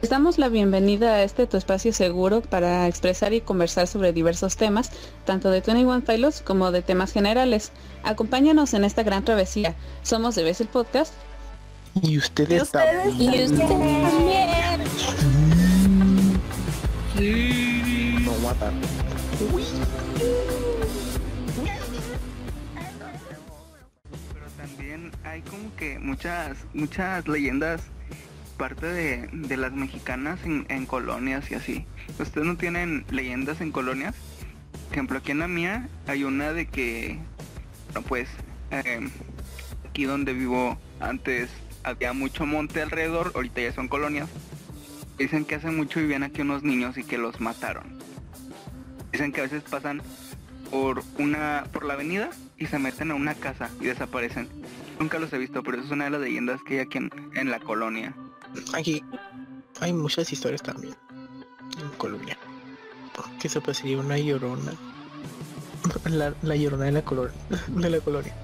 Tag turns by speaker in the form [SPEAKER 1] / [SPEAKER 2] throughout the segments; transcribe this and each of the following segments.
[SPEAKER 1] Les damos la bienvenida a este tu espacio seguro para expresar y conversar sobre diversos temas, tanto de 21 Pilots como de temas generales. Acompáñanos en esta gran travesía. Somos de Vez el Podcast.
[SPEAKER 2] Y ustedes,
[SPEAKER 3] Y ustedes
[SPEAKER 2] también.
[SPEAKER 3] Y ustedes también.
[SPEAKER 2] No matar.
[SPEAKER 4] Pero también hay como que muchas, muchas leyendas parte de, de las mexicanas en, en colonias y así. ¿Ustedes no tienen leyendas en colonias? Por ejemplo, aquí en la mía hay una de que, bueno, pues, eh, aquí donde vivo antes había mucho monte alrededor, ahorita ya son colonias. Dicen que hace mucho vivían aquí unos niños y que los mataron. Dicen que a veces pasan por una por la avenida y se meten a una casa y desaparecen. Nunca los he visto, pero eso es una de las leyendas que hay aquí en, en la colonia.
[SPEAKER 2] Aquí hay muchas historias también en Colombia. Que se pasaría una llorona. La, la llorona de la colonia. De la colonia.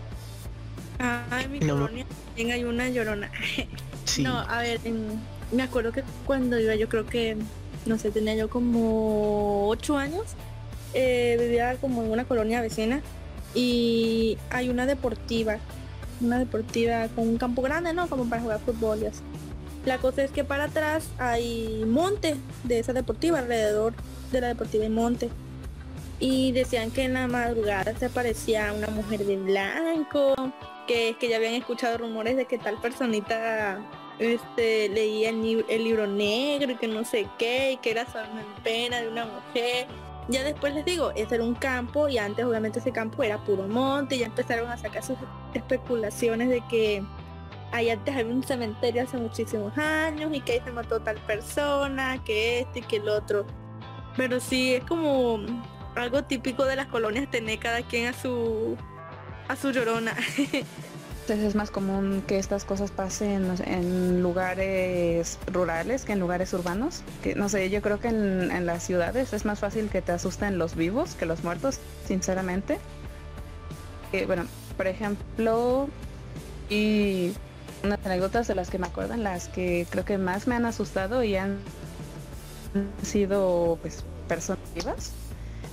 [SPEAKER 3] Ah, en mi
[SPEAKER 2] No.
[SPEAKER 3] colonia también hay una llorona.
[SPEAKER 2] Sí.
[SPEAKER 3] No, a ver, en- me acuerdo que cuando iba yo creo que, no sé, tenía yo como ocho años, eh, vivía como en una colonia vecina y hay una deportiva, una deportiva con un campo grande, ¿no? Como para jugar fútbol y así. La cosa es que para atrás hay monte de esa deportiva, alrededor de la deportiva hay monte. Y decían que en la madrugada se aparecía una mujer de blanco, que, que ya habían escuchado rumores de que tal personita este leía el, el libro negro y que no sé qué, y que era alma en pena de una mujer. Ya después les digo, ese era un campo y antes obviamente ese campo era puro monte y ya empezaron a sacar sus especulaciones de que ahí antes había un cementerio hace muchísimos años y que ahí se mató tal persona, que este y que el otro. Pero sí, es como algo típico de las colonias tener cada quien a su a su llorona.
[SPEAKER 1] Entonces es más común que estas cosas pasen en lugares rurales que en lugares urbanos. Que no sé, yo creo que en, las ciudades es más fácil que te asusten los vivos que los muertos, sinceramente. Bueno, por ejemplo, y unas anécdotas de las que me acuerdan, las que creo que más me han asustado y han sido pues personas vivas.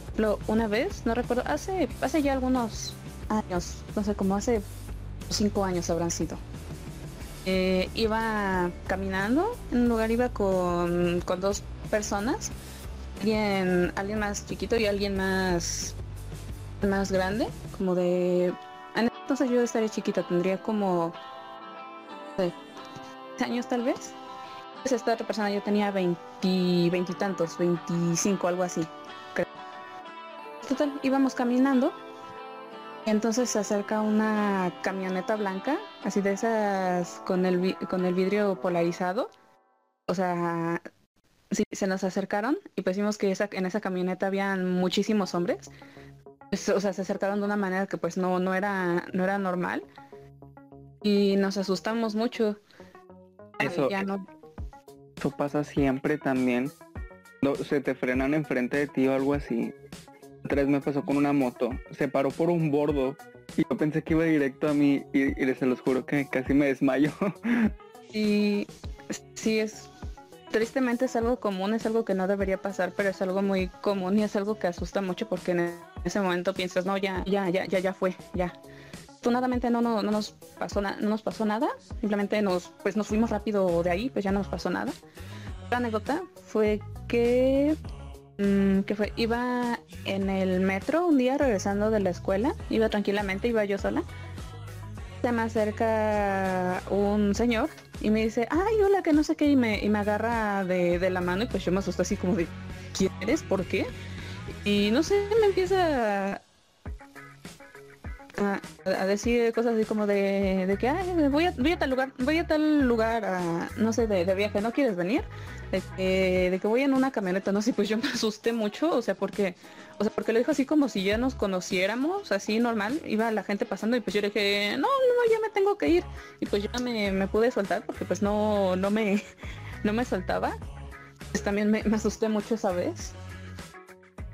[SPEAKER 1] Ejemplo, una vez, no recuerdo, hace, hace ya algunos años, no sé, como hace cinco años habrán sido. Eh, iba caminando en un lugar, iba con, con dos personas, alguien, alguien más chiquito y alguien más, más grande, como de... Entonces yo estaría chiquita, tendría como... no sé, 10 años tal vez. Pues esta otra persona yo tenía 20, veintitantos, 25, algo así. creo. Total, íbamos caminando entonces se acerca una camioneta blanca, así de esas con el, con el vidrio polarizado. O sea, sí, se nos acercaron y pues vimos que en esa camioneta habían muchísimos hombres. Pues, o sea, se acercaron de una manera que pues no, no, era, no era normal. Y nos asustamos mucho.
[SPEAKER 4] Eso-
[SPEAKER 1] Ya no-
[SPEAKER 4] Eso pasa siempre también. No, se te frenan enfrente de ti o algo así. Vez me pasó con una moto. Se paró por un bordo y yo pensé que iba directo a mí y, y se los juro que casi me desmayo.
[SPEAKER 1] Y sí es, tristemente es algo común, es algo que no debería pasar, pero es algo muy común y es algo que asusta mucho porque en ese momento piensas, no, ya, ya, ya, ya, ya fue, ya. Afortunadamente no, no, no nos pasó no nos pasó nada, simplemente nos, pues nos fuimos rápido de ahí, pues ya no nos pasó nada. La anécdota fue que, mm, que fue, iba en el metro un día regresando de la escuela, iba tranquilamente, iba yo sola. Se me acerca un señor y me dice, ay, hola, que no sé qué, y me, y me agarra de, de la mano y pues yo me asusté así como de, ¿quién eres? ¿Por qué? Y no sé, me empieza a, a- decir cosas así como de, de que, ay, voy a, voy a tal lugar, voy a tal lugar, a, no sé, de, de viaje, ¿no quieres venir? De que, de que voy en una camioneta, no sé, pues yo me asusté mucho, o sea, porque, o sea, porque lo dijo así como si ya nos conociéramos, así normal, iba la gente pasando y pues yo dije, no, no, ya me tengo que ir. Y pues ya me, me pude soltar porque pues no, no me, no me soltaba. Pues también me, me asusté mucho esa vez.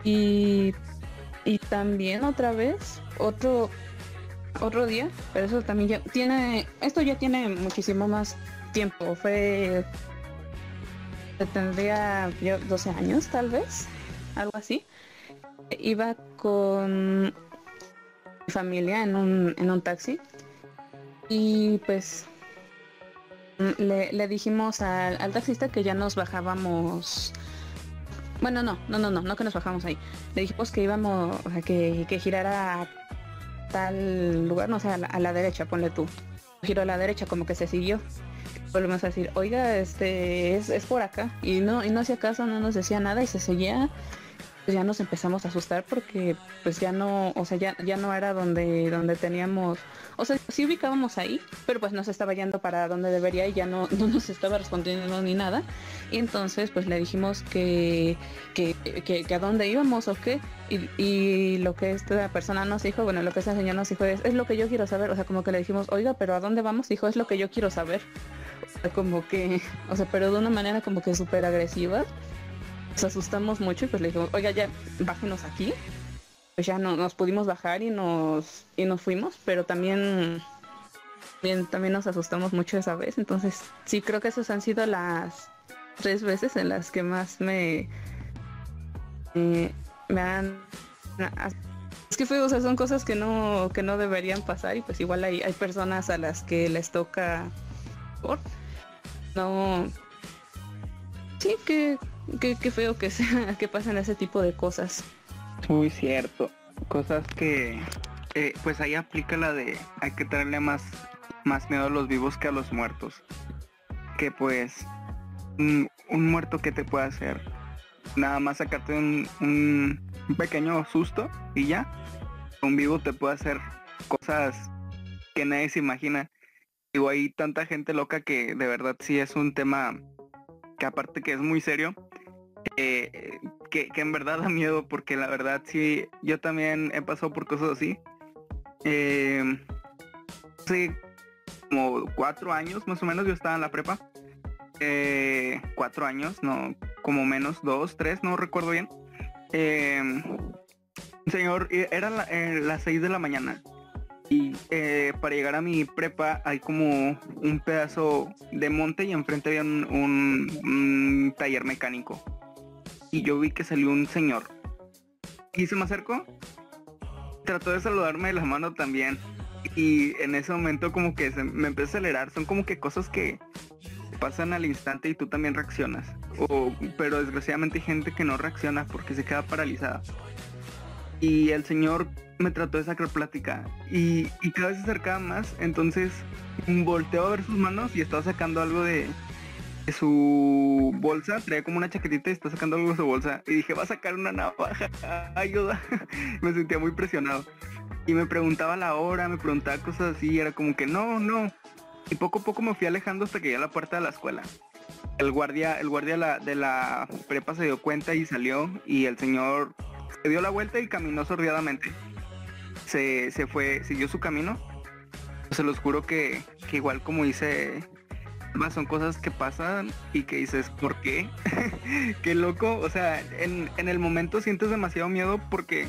[SPEAKER 1] Y, y también otra vez, otro, otro día, pero eso también ya tiene, esto ya tiene muchísimo más tiempo. Fue tendría yo 12 años tal vez, algo así. Iba con mi familia en un, en un taxi y pues le, le dijimos al, al taxista que ya nos bajábamos bueno, no, no, no, no, no que nos bajamos ahí. Le dijimos que íbamos, o sea, que, que girara tal lugar, no sé, a la, a la derecha, ponle tú. Giró a la derecha, como que se siguió. Volvemos a decir, oiga, este, es, es por acá. Y no, y no hacía caso, no nos decía nada y se seguía. Pues ya nos empezamos a asustar porque pues ya no, o sea, ya, ya no era donde, donde teníamos, o sea, sí ubicábamos ahí, pero pues nos estaba yendo para donde debería y ya no, no nos estaba respondiendo ni nada. Y entonces pues le dijimos que, que, que, a dónde íbamos o qué. Y, y lo que esta persona nos dijo, bueno, lo que esa señora nos dijo es, es lo que yo quiero saber. O sea, como que le dijimos, oiga, pero ¿a dónde vamos? Dijo, es lo que yo quiero saber. O sea, como que, o sea, pero de una manera como que súper agresiva. Nos asustamos mucho y pues le dijimos, oiga, ya, bájenos aquí. Pues ya no, nos pudimos bajar y nos, y nos fuimos, pero también, bien, también nos asustamos mucho esa vez. Entonces, sí, creo que esas han sido las tres veces en las que más me, me, han... Es que fue, o sea, son cosas que no, que no deberían pasar y pues igual hay, hay personas a las que les toca no sí que, que feo que sea que pasen ese tipo de cosas
[SPEAKER 4] Muy cierto. Cosas que, eh, pues ahí aplica la de hay que traerle más, más miedo a los vivos que a los muertos. Que pues un, un muerto que te puede hacer nada más sacarte un, un pequeño susto y ya. Un vivo te puede hacer cosas que nadie se imagina. Digo, hay tanta gente loca que de verdad sí es un tema que aparte que es muy serio, eh, que, que en verdad da miedo porque la verdad sí, yo también he pasado por cosas así. Eh, hace como cuatro años más o menos yo estaba en la prepa. Eh, cuatro años, no, como menos, dos, tres, no recuerdo bien. Eh, señor, eh, era la- eh, las seis de la mañana. Y eh, para llegar a mi prepa hay como un pedazo de monte y enfrente había un taller mecánico. Y yo vi que salió un señor. Y se me acercó. Trató de saludarme de la mano también. Y en ese momento como que me empezó a acelerar. Son como que cosas que pasan al instante y tú también reaccionas. O, pero desgraciadamente hay gente que no reacciona porque se queda paralizada. Y el señor me trató de sacar plática y, y cada vez se acercaba más, entonces volteo a ver sus manos y estaba sacando algo de su bolsa, traía como una chaquetita y está sacando algo de su bolsa y dije, va a sacar una navaja, ayuda, me sentía muy presionado. Y me preguntaba la hora, me preguntaba cosas así, y era como que no, no. Y poco a poco me fui alejando hasta que llegué a la puerta de la escuela. El guardia, el guardia de la, prepa se dio cuenta y salió y el señor se dio la vuelta y caminó sordeadamente. Se, se fue, siguió su camino. Se los juro que, que igual como dice, Son cosas que pasan y que dices, ¿por qué? qué loco. O sea, en, en el momento sientes demasiado miedo porque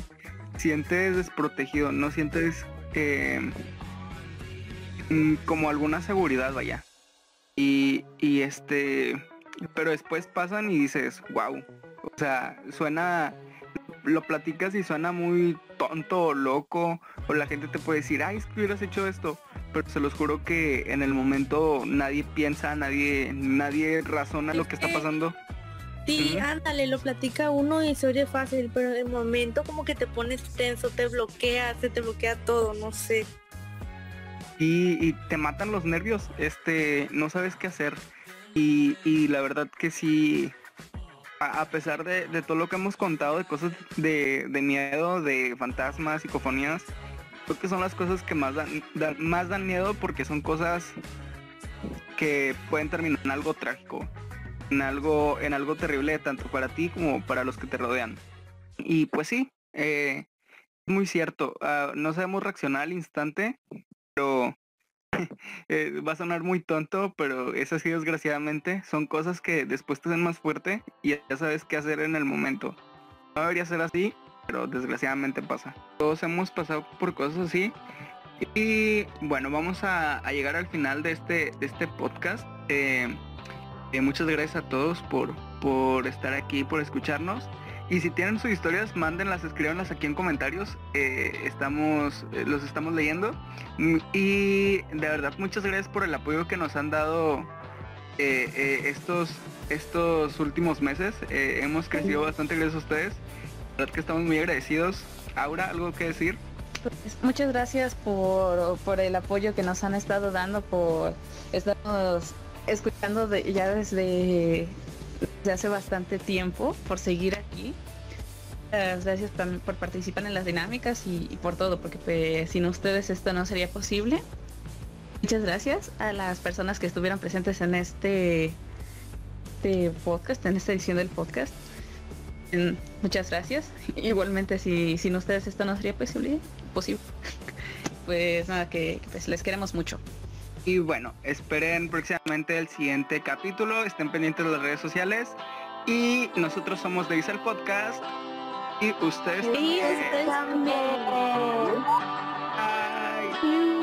[SPEAKER 4] sientes desprotegido, no sientes eh, como alguna seguridad, vaya. Y, y este, pero después pasan y dices, wow. O sea, suena, lo platicas y suena muy tonto o loco, o la gente te puede decir, ay, es que hubieras hecho esto, pero se los juro que en el momento nadie piensa, nadie, nadie razona lo que está pasando.
[SPEAKER 3] Sí, ándale, lo platica uno y se oye fácil, pero en el momento como que te pones tenso, te bloquea, se te bloquea todo, no sé.
[SPEAKER 4] y, y te matan los nervios, este, no sabes qué hacer. Y, y la verdad que sí, a, a pesar de, de todo lo que hemos contado de cosas de, de miedo, de fantasmas, psicofonías, creo que son las cosas que más dan, más dan miedo porque son cosas que pueden terminar en algo trágico, en algo, en algo terrible tanto para ti como para los que te rodean. Y pues sí, eh, muy cierto, ah, no sabemos reaccionar al instante, pero eh, va a sonar muy tonto, pero es así desgraciadamente. Son cosas que después te hacen más fuerte y ya sabes qué hacer en el momento. No debería ser así, pero desgraciadamente pasa. Todos hemos pasado por cosas así. Y bueno, vamos a, a llegar al final de este, de este podcast. Eh, Eh, muchas gracias a todos por, por estar aquí, por escucharnos. Y si tienen sus historias, mándenlas, escríbanlas aquí en comentarios. Eh, estamos, eh, los estamos leyendo. Y de verdad, muchas gracias por el apoyo que nos han dado eh, estos, estos últimos meses. Hemos crecido bastante gracias a ustedes. Verdad que estamos muy agradecidos. Aura, ¿algo que decir?
[SPEAKER 1] Pues, muchas gracias por, por el apoyo que nos han estado dando, por estarnos escuchando de- ya desde, hace bastante tiempo, por seguir aquí. Muchas gracias también por participar en las dinámicas y, por todo, porque pues, sin ustedes esto no sería posible. Muchas gracias a las personas que estuvieron presentes en este, este podcast, en esta edición del podcast. Muchas gracias. Igualmente, si sin ustedes esto no sería posible, posible. Pues nada, que pues les queremos mucho.
[SPEAKER 4] Y bueno, esperen próximamente el siguiente capítulo. Estén pendientes de las redes sociales. Y nosotros somos Deis el Podcast. Y ustedes
[SPEAKER 3] Y
[SPEAKER 4] también.
[SPEAKER 3] ustedes también.
[SPEAKER 4] Bye.